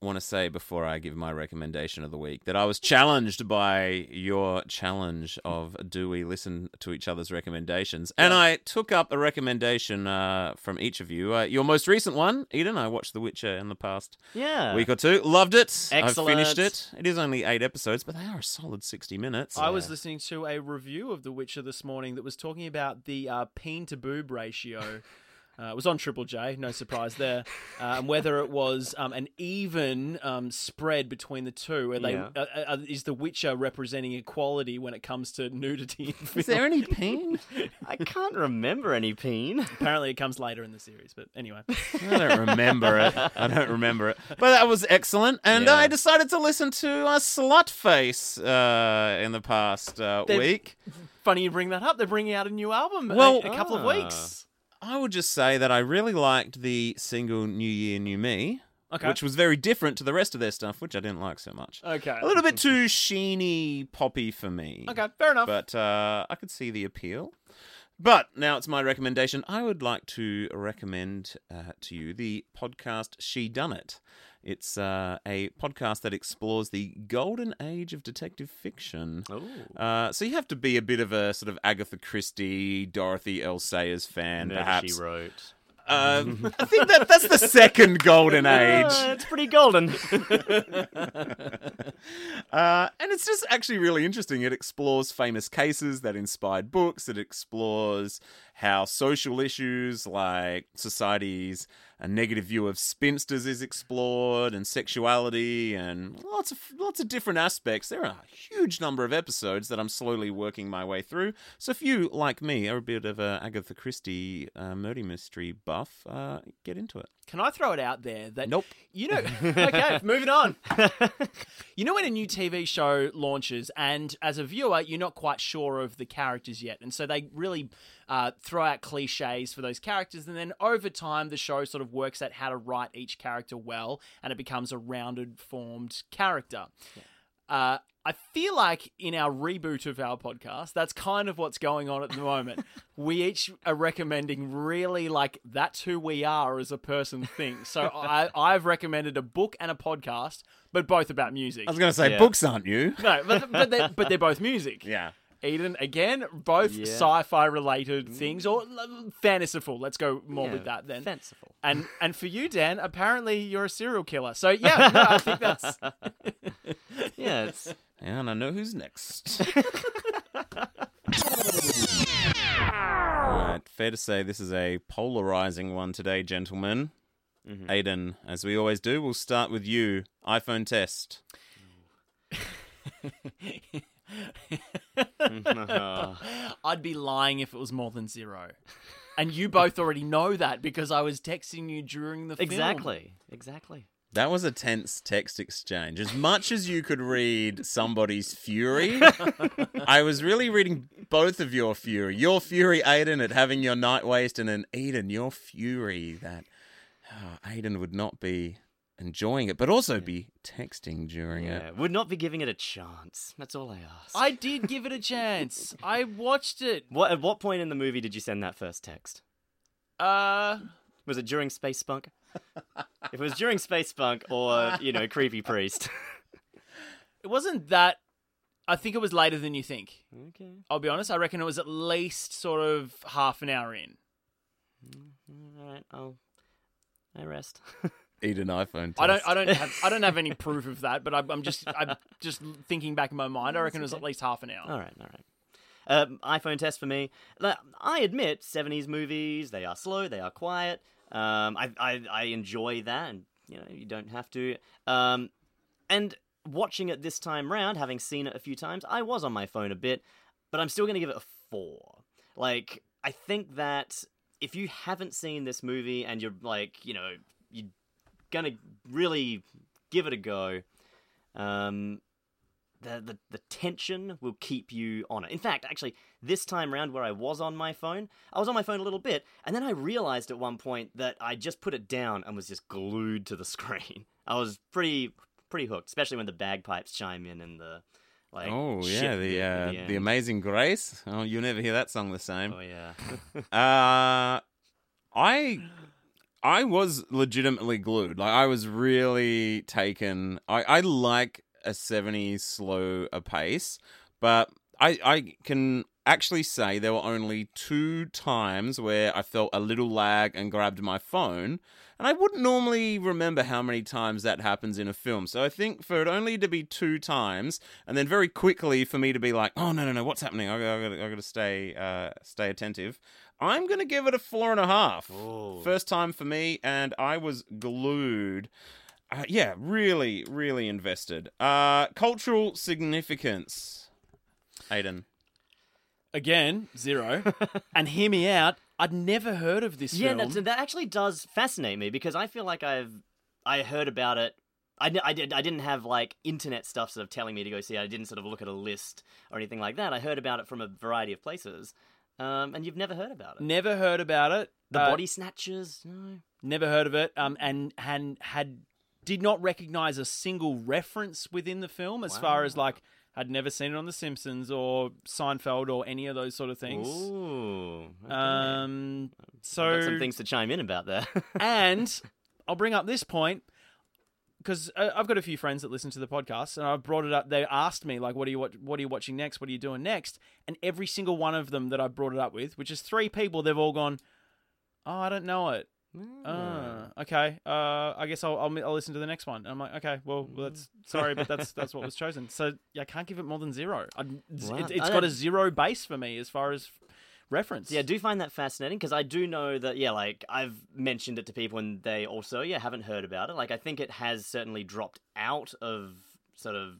want to say before I give my recommendation of the week that I was challenged by your challenge of do we listen to each other's recommendations, and I took up a recommendation uh, from each of you. Uh, your most recent one, Eden, I watched The Witcher in the past yeah. week or two, loved it. I've finished it. It is only eight episodes, but they are a solid sixty minutes. I was listening to a review of The Witcher this morning that was talking about the uh, peen to boob ratio. Uh, it was on Triple J, no surprise there, uh, and whether it was um, an even um, spread between the two. Where they Yeah. uh, uh, is The Witcher representing equality when it comes to nudity? In film? Is there any pain? I can't remember any peen. Apparently, it comes later in the series, but anyway. I don't remember it. I don't remember it. But that was excellent. And Yeah. I decided to listen to uh, Slutface uh, in the past uh, week. Funny you bring that up. They're bringing out a new album Well- in a couple of Ah. weeks. I would just say that I really liked the single New Year, New Me, Okay. which was very different to the rest of their stuff, which I didn't like so much. Okay. A little bit too sheeny poppy for me. Okay, fair enough. But uh, I could see the appeal. But now it's my recommendation. I would like to recommend uh, to you the podcast Shedunnit. It's uh, a podcast that explores the golden age of detective fiction. Oh. Uh, so you have to be a bit of a sort of Agatha Christie, Dorothy L. Sayers fan, Murder perhaps. She wrote. Uh, I think that that's the second golden age. It's pretty golden. Uh, and it's just actually really interesting. It explores famous cases that inspired books. It explores how social issues like society's a negative view of spinsters is explored, and sexuality, and lots of lots of different aspects. There are a huge number of episodes that I'm slowly working my way through. So if you, like me, are a bit of a Agatha Christie uh, murder mystery buff, uh, get into it. Can I throw it out there that Nope. You know, okay, moving on. you know when a new TV show launches, and as a viewer, you're not quite sure of the characters yet, and so they really uh, throw out cliches for those characters, and then over time, the show sort of works out how to write each character well, and it becomes a rounded, formed character. Uh, I feel like in our reboot of our podcast, that's kind of what's going on at the moment. we each are recommending really like that's who we are as a person thing. So I, I've recommended a book and a podcast, but both about music. I was going to say Yeah. books aren't you? no, but but they're, but they're both music. Yeah. Eden again, both Yeah. sci-fi related mm. things or l- fanciful. Let's go more Yeah, with that then. Fanciful. And and for you, Dan, apparently you're a serial killer. So yeah, no, I think that's Yeah, it's And I know who's next. Alright, fair to say this is a polarizing one today, gentlemen. Mm-hmm. Aiden, as we always do, we'll start with you. iPhone test. I'd be lying if it was more than zero. And you both already know that because I was texting you during the film. exactly, exactly. That was a tense text exchange. As much as you could read somebody's fury, I was really reading both of your fury. Your fury, Aiden, at having your night waste, and then Aiden, your fury that oh, Aiden would not be enjoying it, but also be texting during it. Would not be giving it a chance. That's all I ask. I did give it a chance. I watched it. What at what point in the movie did you send that first text? Uh, Was it during Space Spunk? if it was during Space Spunk or you know Creepy Priest. it wasn't that. I think it was later than you think. okay. I'll be honest. I reckon it was at least sort of half an hour in. All right. I'll. I rest. Eat an iPhone test. I don't. I don't have. I don't have any proof of that. But I, I'm just. I'm just thinking back in my mind. I reckon it was at least half an hour. All right, all right. Um, iPhone test for me. I admit, 70s movies, they are slow, they are quiet. Um, I, I, I enjoy that, and you know, you don't have to. Um, and watching it this time round, having seen it a few times, I was on my phone a bit, but I'm still going to give it a four. Like, I think that if you haven't seen this movie and you're like, you know, you're gonna really give it a go, um, the, the the tension will keep you on it. In fact, actually, this time round where I was on my phone, I was on my phone a little bit, and then I realized at one point that I just put it down and was just glued to the screen. I was pretty pretty hooked, especially when the bagpipes chime in and the like. Oh yeah, the uh, the the. Amazing Grace. Oh, you'll never hear that song the same. Oh yeah. Uh I I was legitimately glued. Like I was really taken. I I like a 70s slow a pace, but I I can actually say there were only two times where I felt a little lag and grabbed my phone. And I wouldn't normally remember how many times that happens in a film. So I think for it only to be two times, and then very quickly for me to be like, "Oh no, no, no, what's happening? I got to stay, uh, stay attentive." I'm gonna give it a four and a half. Oh. First time for me, and I was glued. Uh, yeah, really, really invested. Uh, cultural significance, Aiden. Again, zero. and hear me out. I'd never heard of this Yeah, film. that, that actually does fascinate me because I feel like I've I heard about it. I, I, did, I didn't have like internet stuff sort of telling me to go see it. I didn't sort of look at a list or anything like that. I heard about it from a variety of places. Um, and you've never heard about it. Never heard about it. the Uh, Body Snatchers? No. Never heard of it. Um, and had had did not recognize a single reference within the film as far as like I'd never seen it on The Simpsons or Seinfeld or any of those sort of things. Ooh. okay. Um, so got some things to chime in about there. and I'll bring up this point because uh, I've got a few friends that listen to the podcast, and I've brought it up. They asked me like, "What are you wat- What are you watching next? What are you doing next?" And every single one of them that I brought it up with, which is three people, they've all gone, "Oh, I don't know it." Uh, okay. Uh, I guess I'll, I'll I'll listen to the next one. And I'm like, okay, well, well, that's sorry, but that's that's what was chosen. So yeah, I can't give it more than zero. I, it's, it, has got a zero base for me as far as reference. Yeah, I do find that fascinating because I do know that yeah, like I've mentioned it to people and they also yeah haven't heard about it. Like I think it has certainly dropped out of sort of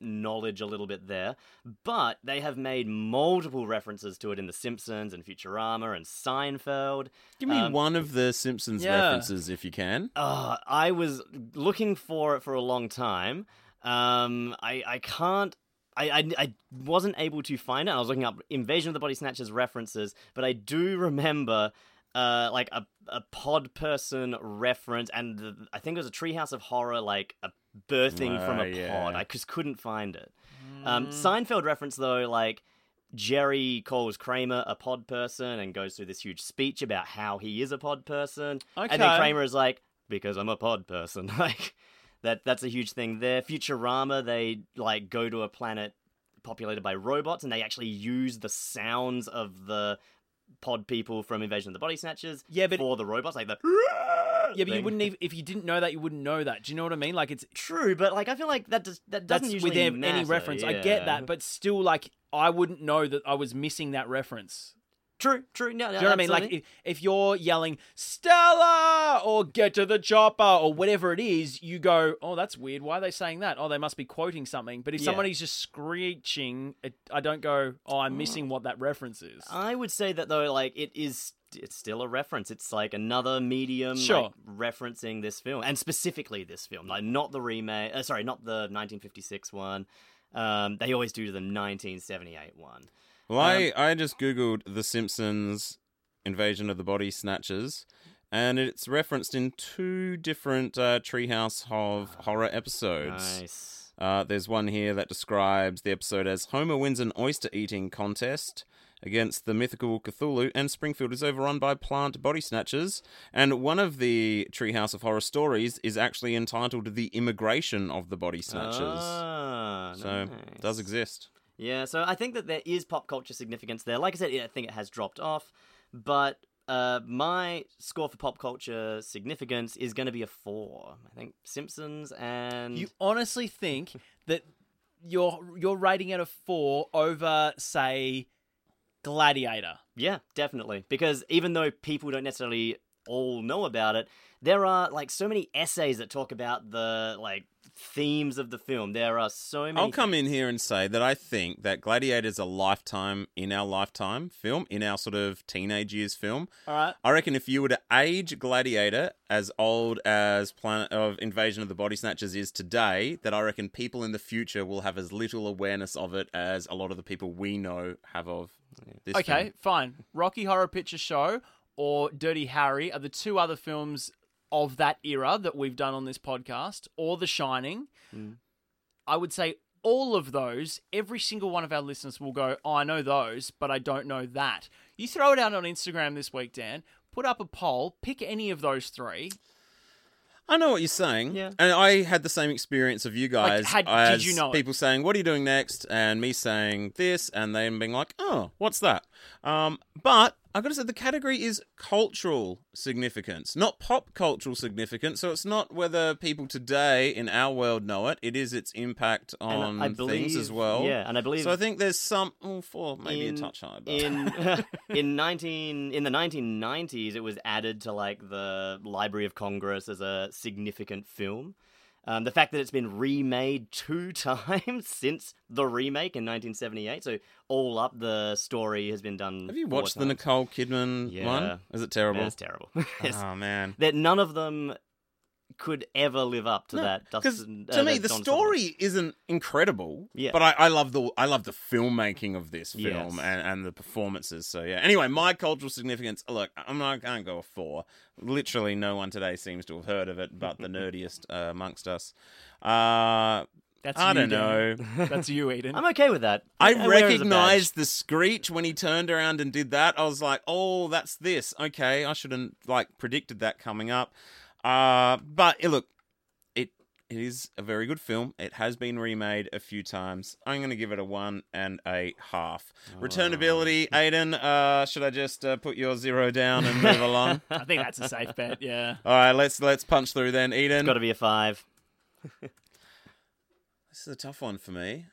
knowledge a little bit there, but they have made multiple references to it in The Simpsons and Futurama and Seinfeld. Give me Um, one of the Simpsons yeah. references if you can. Uh, I was looking for it for a long time. Um, I I can't. I, I, I wasn't able to find it. I was looking up Invasion of the Body Snatchers references, but I do remember uh, like a, a pod person reference, and the, I think it was a Treehouse of Horror, like a birthing from Ah, a yeah. pod. I just couldn't find it. Um, Seinfeld reference though, like Jerry calls Kramer a pod person and goes through this huge speech about how he is a pod person. And then Okay. Kramer is like, because I'm a pod person. like that that's a huge thing there. Futurama, they like go to a planet populated by robots and they actually use the sounds of the pod people from Invasion of the Body Snatchers Yeah, but- for the robots, like the Yeah, but you wouldn't even if you didn't know that you wouldn't know that. Do you know what I mean? Like it's True, but like I feel like that does that doesn't that's usually with ev- any matter, reference. I get that, but still, like I wouldn't know that I was missing that reference. True, true. No, Do you know what I mean? Like if, if you're yelling Stella or get to the chopper or whatever it is, you go, "Oh, that's weird. Why are they saying that? Oh, they must be quoting something." But if Yeah. somebody's just screeching, it, I don't go, "Oh. I'm missing what that reference is." I would say that though, like it is, it's still a reference. It's like another medium, Sure. like, referencing this film, and specifically this film, like not the remake. Uh, sorry, not the 1956 one. Um, they always do the 1978 one. Well, I, I just googled The Simpsons Invasion of the Body Snatchers, and it's referenced in two different uh, Treehouse of Horror episodes. Nice. Uh, there's one here that describes the episode as Homer wins an oyster eating contest against the mythical Cthulhu, and Springfield is overrun by plant body snatchers. And one of the Treehouse of Horror stories is actually entitled "The Immigration of the Body Snatchers." Ah, so nice. it does exist. Yeah, so I think that there is pop culture significance there. Like I said, I think it has dropped off, but uh, my score for pop culture significance is going to be a four. I think Simpsons and You honestly think that you're you're rating it a four over, say, Gladiator? Yeah, definitely. Because even though people don't necessarily all know about it, there are like so many essays that talk about the like themes of the film. There are so many. I'll come in here and say that I think that Gladiator is a lifetime in our lifetime film, in our sort of teenage years film. All right. I reckon if you were to age Gladiator as old as Planet of Invasion of the Body Snatchers is today, that I reckon people in the future will have as little awareness of it as a lot of the people we know have of this. Okay, film. fine. Rocky Horror Picture Show or Dirty Harry are the two other films of that era that we've done on this podcast, or The Shining. I would say all of those, every single one of our listeners will go, Oh, I know those, but I don't know that. You throw it out on Instagram this week, Dan. Put up a poll, pick any of those three. I know what you're saying. Yeah. And I had the same experience of you guys. had- did you know it? People saying, What are you doing next? And me saying this, and them being like, Oh, what's that? Um, but I've got to say, the category is cultural significance, not pop cultural significance. So it's not whether people today in our world know it, it is its impact on I things as well. yeah, and I believe So I think there's some, oh, four, maybe in, a touch high. But... in in nineteen in the nineteen nineties, it was added to like the Library of Congress as a significant film. Um, the fact that it's been remade two times since the remake in 1978, so all up, the story has been done. Have you watched the. Nicole Kidman Yeah. one? Is it terrible? Man, it's terrible. It's- Oh, man. that none of them could ever live up to that. Because Dustin- to uh, me, the Don story isn't incredible. Yeah. But I, I love the I love the filmmaking of this film Yes. and, and the performances. So yeah. Anyway, my cultural significance. Look, I'm not I can't go a four. Literally, no one today seems to have heard of it, but the nerdiest uh, amongst us. Uh, That's I you, don't know. That's you, Eden. I'm okay with that. I I wear it as a badge. recognized the screech when he turned around and did that. I was like, "Oh, that's this." Okay, I shouldn't like predicted that coming up. Uh, but eh, look, it it is a very good film. It has been remade a few times. I'm going to give it a one and a half. Returnability, Aiden. Uh, should I just uh, put your zero down and move along? I think that's a safe bet. Yeah. All right, let's let's punch through then, Eden. It's got to be a five. This is a tough one for me.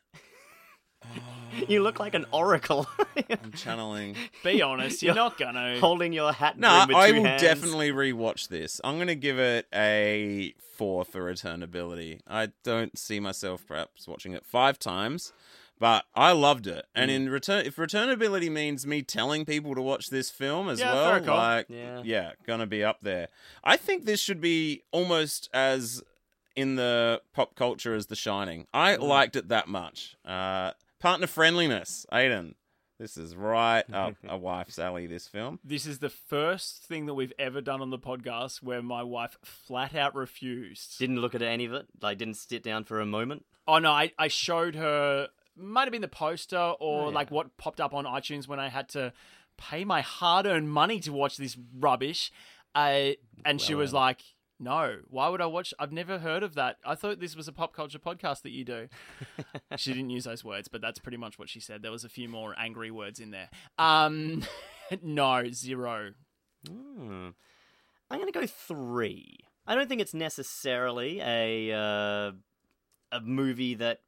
You look like an oracle, I'm channeling. Be honest, you're not gonna. holding your hat. No, I will hands. definitely rewatch this. I'm to give it a four for returnability. I don't see myself perhaps watching it five times, but I loved it. And Mm. in return, if returnability means me telling people to watch this film as Yeah, well, like Yeah. yeah, gonna be up there. I think this should be almost as in the pop culture as The Shining. I Mm. liked it that much. Uh, partner friendliness, Aiden. This is right up a wife's alley. This film. This is the first thing that we've ever done on the podcast where my wife flat out refused. Didn't look at any of it. Like, didn't sit down for a moment. Oh no, I, I showed her might have been the poster or Oh, yeah. like what popped up on iTunes when I had to pay my hard earned money to watch this rubbish. Uh, and she was like, No, why would I watch? I've never heard of that. I thought this was a pop culture podcast that you do. she didn't use those words, but that's pretty much what she said. There was a few more angry words in there. Um, no, zero. Hmm. I'm going to go three. I don't think it's necessarily a uh, a movie that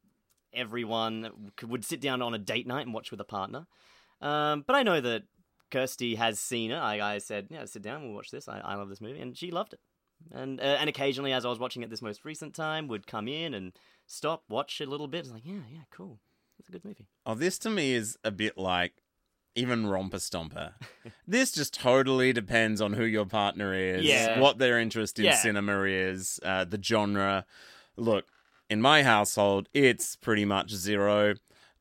everyone would sit down on a date night and watch with a partner. Um, but I know that Kirsty has seen it. I, I said, "Yeah, sit down, we'll watch this. I, I love this movie," and she loved it. And uh, and occasionally, as I was watching it this most recent time, would come in and stop, watch a little bit. It's like, yeah, yeah, cool. It's a good movie. Oh, this to me is a bit like even Romper Stomper. this just totally depends on who your partner is, Yeah. what their interest in Yeah. cinema is, uh, the genre. Look, in my household, it's pretty much zero.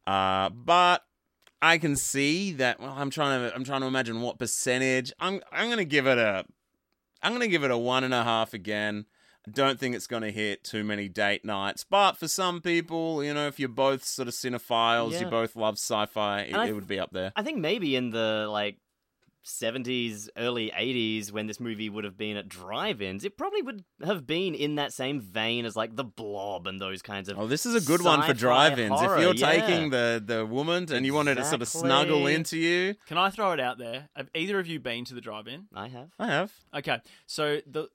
Uh, but I can see that. Well, I'm trying to. I'm trying to imagine what percentage. I'm. I'm gonna give it a. I'm gonna give it a one and a half again. I don't think it's going to hit too many date nights, but for some people, you know, if you're both sort of cinephiles, you both love sci-fi, it, it would be up there. I think maybe in the like 70s, early 80s, when this movie would have been at drive-ins, it probably would have been in that same vein as like The Blob and those kinds of. Oh, this is a good one for drive-ins. if you're yeah. taking the the woman and you wanted to sort of snuggle into you, Can I throw it out there? Have either of you been to the drive in? I have. I have. Okay, so the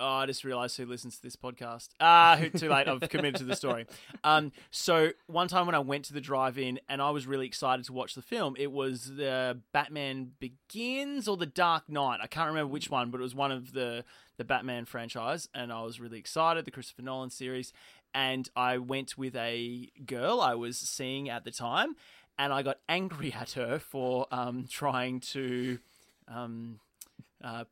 oh, I just realised who listens to this podcast. Ah, who too late. I've committed to the story. Um, so one time when I went to the drive-in and I was really excited to watch the film, it was the Batman Begins or the Dark Knight. I can't remember which one, but it was one of the the Batman franchise, and I was really excited. The Christopher Nolan series, and I went with a girl I was seeing at the time, and I got angry at her for um, trying to. Um, uh,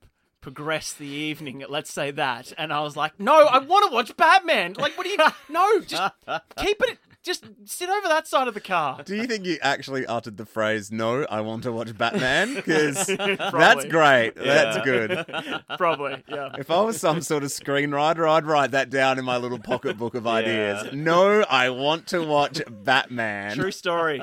progress the evening. Let's say that. And I was like, no, I want to watch Batman. Like, what do you? No, just keep it. Just sit over that side of the car. Do you think you actually uttered the phrase "No, I want to watch Batman"? Because that's Probably. great. That's good. Probably, yeah. If I was some sort of screenwriter, I'd write that down in my little pocketbook of ideas. No, I want to watch Batman. True story.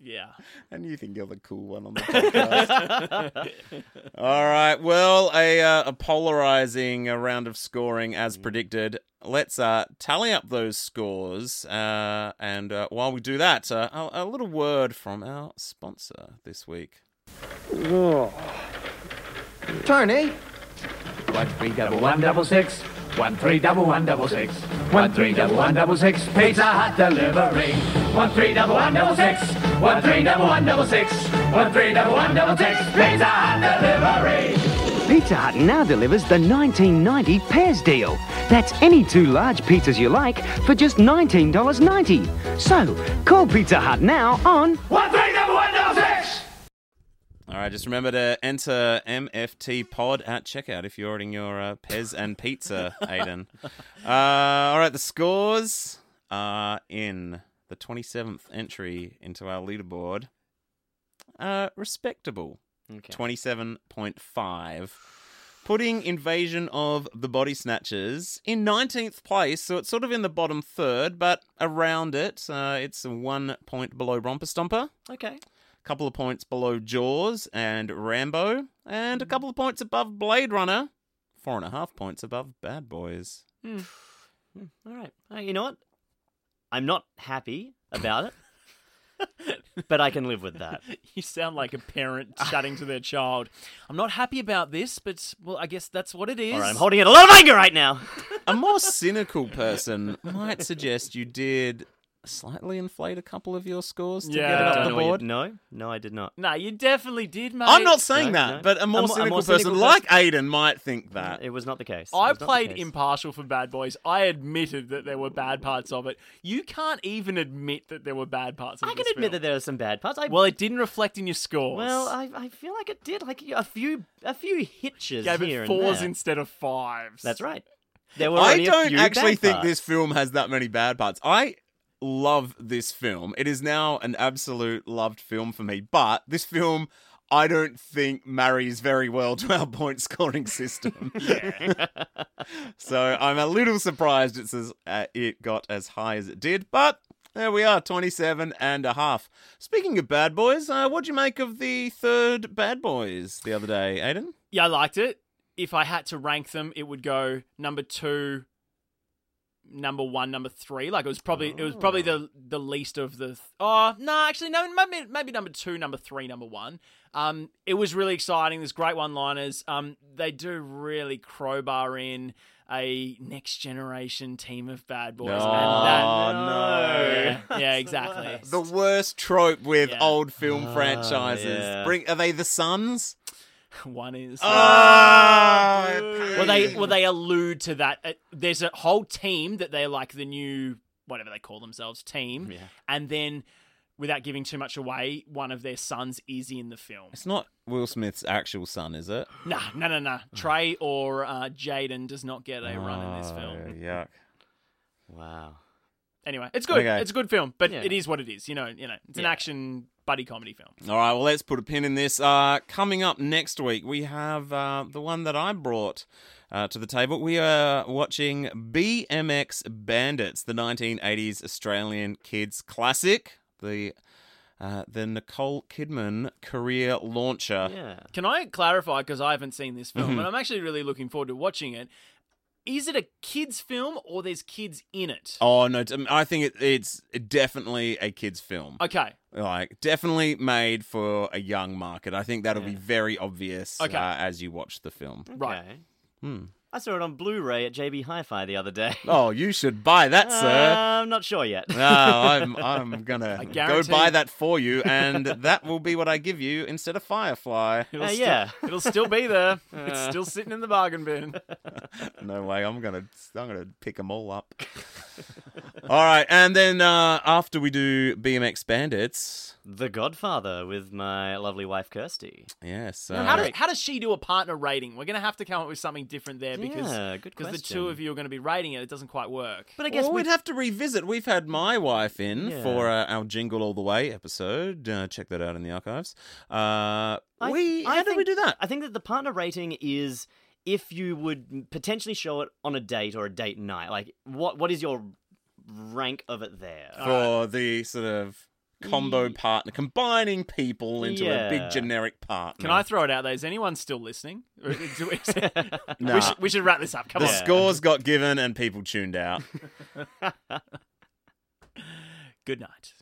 Yeah. And you think you're the cool one on the podcast. All right. Well, a, uh, a polarizing uh, round of scoring as predicted. Let's uh, tally up those scores. Uh, and uh, while we do that, uh, a, a little word from our sponsor this week. Tony, One three double one double six. One three double one double six. One three double one double six. Pizza Hut delivery. One three double one double six. One three double one double six. One three double one double six. Pizza Hut delivery. Pizza Hut now delivers the 1990 Pairs deal. That's any two large pizzas you like for just $19.90. So, call Pizza Hut now on One three double one double six. All right, just remember to enter MFT Pod at checkout if you're ordering your uh, Pez and Pizza, Aiden. Uh, all right, the scores are in the 27th entry into our leaderboard. Uh, respectable. Okay. 27.5. Putting Invasion of the Body Snatchers in 19th place, so it's sort of in the bottom third, but around it, uh, it's one point below Romper Stomper Okay. A couple of points below Jaws and Rambo, and a couple of points above Blade Runner, four and a half points above Bad Boys. All right. Uh, you know what? I'm not happy about it, but I can live with that. You sound like a parent chatting to their child. I'm not happy about this, but well, I guess that's what it is. All right, I'm holding in a lot of anger right now. A more cynical person might suggest you did slightly inflate a couple of your scores to Yeah. get it up the know you- board. no, no, I did not. No, you definitely did, mate. I'm not saying No, that, no. but a more, A mo- a cynical, more person cynical like Aiden might think that. It was not the case. I was not the played case. impartial for Bad Boys. I admitted that there were bad parts of it. You can't even admit that there were bad parts of I can this admit film. that there are some bad parts. I, Well, it didn't reflect in your scores. well, I, I feel like it did. Like a few, a few hitches gave here it and fours there. instead of fives. That's right. There were I don't actually think parts. this film has that many bad parts. I love this film. It is now an absolute loved film for me, but this film I don't think marries very well to our point scoring system. so I'm a little surprised it's as, uh, it got as high as it did, but there we are, 27 and a half. Speaking of bad boys, uh, what'd you make of the third Bad Boys the other day, Aiden? Yeah, I liked it. If I had to rank them, it would go number two, number one, number three. Like it was probably it was probably the the least of the. Th- oh no, actually no, maybe maybe number two, number three, number one. Um, it was really exciting. There's great one-liners. Um, they do really crowbar in a next generation team of bad boys. Oh, and that, no. Yeah, yeah, exactly. The worst trope with Yeah. old film Oh, franchises. yeah. Bring are they the Sons? One is. Oh, well, they well they allude to that. Uh, There's a whole team that they're like the new whatever they call themselves team, Yeah. and then without giving too much away, one of their sons is in the film. It's not Will Smith's actual son, is it? Nah, no, no, no. Trey or uh, Jaden does not get a run in this Oh, film. Yuck. Wow. Anyway, it's good. Okay. It's a good film, but Yeah. it is what it is. You know, you know, it's an Yeah. action buddy comedy film. All right, well, let's put a pin in this. Uh, coming up next week, we have uh, the one that I brought uh, to the table. We are watching BMX Bandits, the 1980s Australian kids classic, the uh, the Nicole Kidman career launcher. Yeah. Can I clarify because I haven't seen this film, Mhm. and I'm actually really looking forward to watching it. Is it a kids film or there's kids in it? Oh no! I think it, it's definitely a kids film. Okay. Like definitely made for a young market. I think that'll be very obvious Okay. uh, as you watch the film. Right. Okay. Hmm. I saw it on Blu-ray at JB Hi-Fi the other day. Oh, you should buy that, sir. I'm not sure yet. no, I'm I'm gonna go buy that for you, and that will be what I give you instead of Firefly. It'll Uh, still, yeah. It'll still be there. it's still sitting in the bargain bin. No way, I'm gonna I'm gonna pick them all up. all right, and then uh, after we do BMX Bandits, The Godfather with my lovely wife Kirsty. yes, Now, how, uh, does, how does she do a partner rating? We're going to have to come up with something different there because yeah, good because question. the two of you are going to be rating it. It doesn't quite work. But I guess well, we we'd have to revisit. We've had my wife in Yeah. for uh, our Jingle All the Way episode. Uh, check that out in the archives. Uh, I- we I how did we do that? I think that the partner rating is if you would potentially show it on a date or a date night. Like, what what is your rank of it there? for the sort of combo partner, combining people into a big generic partner. Can I throw it out there? Is anyone still listening? Or is- do we, Nah. we, should, we should wrap this up. Come the on. scores got given and people tuned out. Good night.